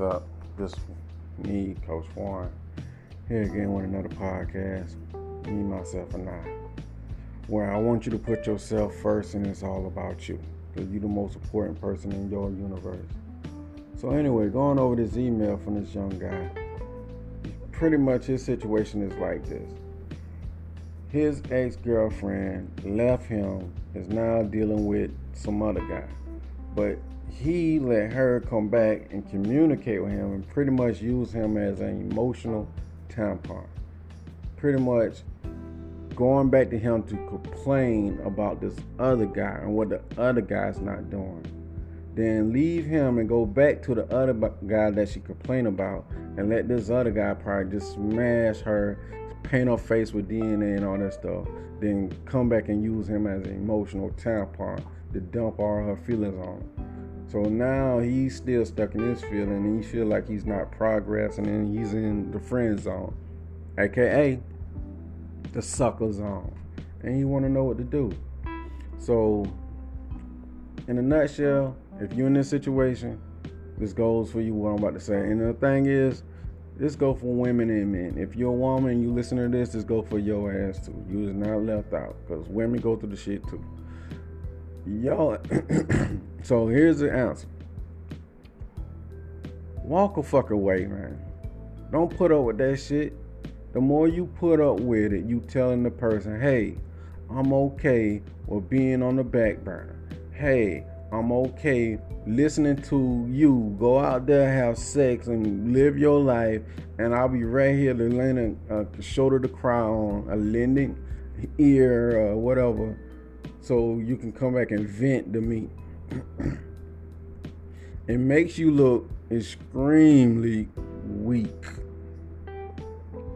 Up? This me, Coach Warren, here again with another podcast, Me, Myself, and I, where I want you to put yourself first and it's all about you, because you're the most important person in your universe. So anyway, going over this email from this young guy, pretty much his situation is like this. His ex-girlfriend left him, is now dealing with some other guy. But he let her come back and communicate with him and pretty much use him as an emotional tampon. Pretty much going back to him to complain about this other guy and what the other guy's not doing. Then leave him and go back to the other guy that she complained about and let this other guy probably just smash her, paint her face with DNA and all that stuff. Then come back and use him as an emotional tampon to dump all her feelings on. So now he's still stuck in his feeling and he feel like he's not progressing and he's in the friend zone, aka the sucker zone, and he want to know what to do. So, in a nutshell, if you're in this situation, this goes for you. What I'm about to say, and the thing is, this go for women and men. If you're a woman and you listen to this, this go for your ass too. You is not left out because women go through the shit too. Y'all, so here's the answer. Walk a fuck away, man. Don't put up with that shit. The more you put up with it, you telling the person, hey, I'm okay with being on the back burner. Hey, I'm okay listening to you go out there, have sex, and live your life, and I'll be right here to lend a, shoulder to cry on, a lending ear, or whatever so you can come back and vent to me. it makes you look extremely weak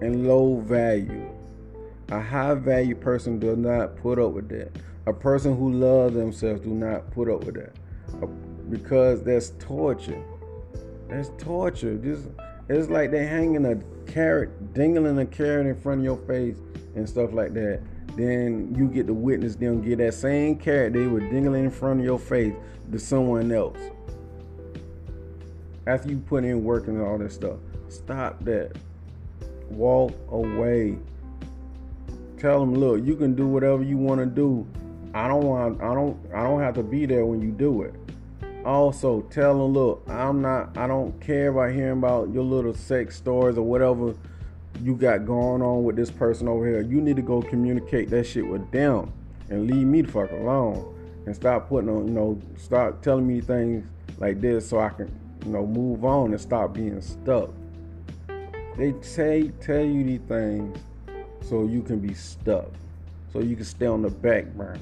and low value. A high value person does not put up with that. A person who loves themselves do not put up with that because that's torture. That's torture. Just it's like they hanging a carrot, dangling a carrot in front of your face and stuff like that then you get to witness them get that same carrot they were dingling in front of your face to someone else. After you put in work and all that stuff, stop that. Walk away. Tell them, look, you can do whatever you want to do. I don't want. I don't. I don't have to be there when you do it. Also, tell them, look, I'm not. I don't care about hearing about your little sex stories or whatever you got going on with this person over here. You need to go communicate that shit with them and leave me the fuck alone. And stop putting on, you know, stop telling me things like this so I can, you know, move on and stop being stuck. They say tell you these things so you can be stuck. So you can stay on the back burner.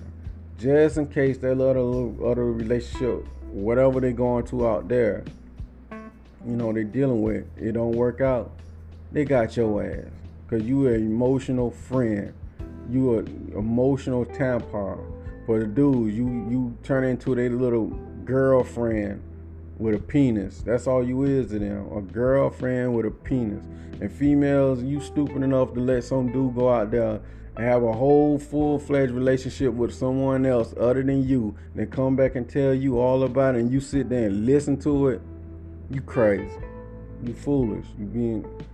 Just in case that other little other relationship, whatever they're going to out there, you know, they're dealing with, it don't work out they got your ass. Cause you an emotional friend. You an emotional tampon. For the dudes, you you turn into their little girlfriend with a penis. That's all you is to them. A girlfriend with a penis. And females, you stupid enough to let some dude go out there and have a whole full-fledged relationship with someone else other than you, then come back and tell you all about it and you sit there and listen to it, you crazy. You foolish. You being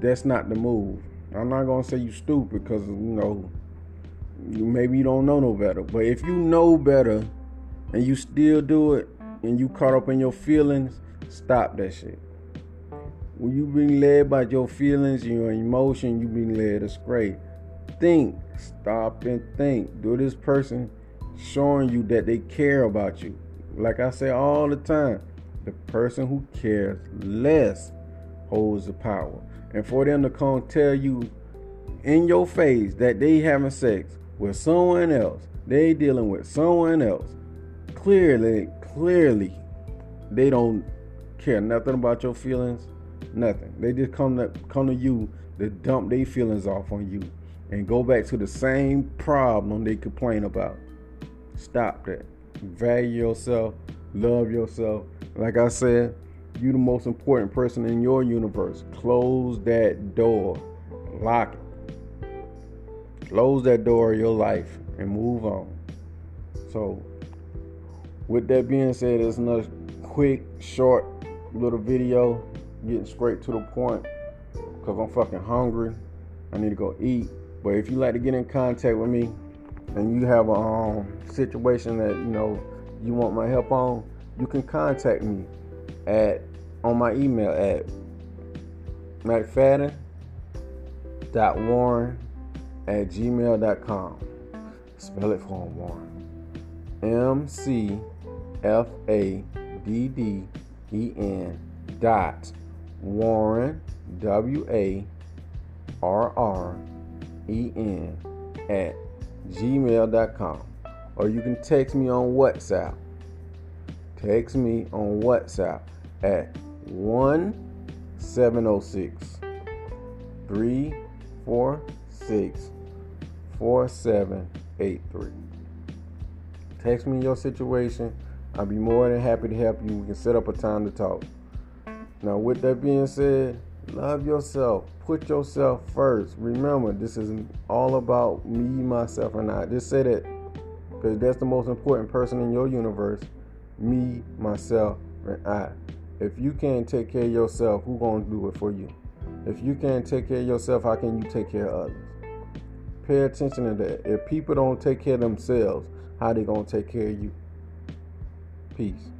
that's not the move. I'm not gonna say you stupid because you know you maybe you don't know no better. But if you know better and you still do it and you caught up in your feelings, stop that shit. When you being led by your feelings, and your emotion, you being led astray. Think, stop and think. Do this person showing you that they care about you? Like I say all the time, the person who cares less holds the power and for them to come tell you in your face that they having sex with someone else, They dealing with someone else. Clearly, clearly, they don't care nothing about your feelings, nothing. They just come to come to you to dump their feelings off on you and go back to the same problem they complain about. Stop that. Value yourself, love yourself. Like I said, you the most important person in your universe. Close that door. Lock it. Close that door of your life and move on. So, with that being said, it's another quick, short little video, getting straight to the point because I'm fucking hungry. I need to go eat. But if you like to get in contact with me and you have a um, situation that you know you want my help on, you can contact me at on my email at mcfadden.warren at gmail.com. Spell it for him, Warren. M C F A D D E N dot Warren W A R R E N at gmail.com. Or you can text me on WhatsApp. Text me on WhatsApp at 1 706 346 4783. Text me your situation. I'll be more than happy to help you. We can set up a time to talk. Now, with that being said, love yourself. Put yourself first. Remember, this is all about me, myself, and I. Just say that because that's the most important person in your universe. Me, myself, and I. If you can't take care of yourself, who gonna do it for you? If you can't take care of yourself, how can you take care of others? Pay attention to that. If people don't take care of themselves, how they gonna take care of you? Peace.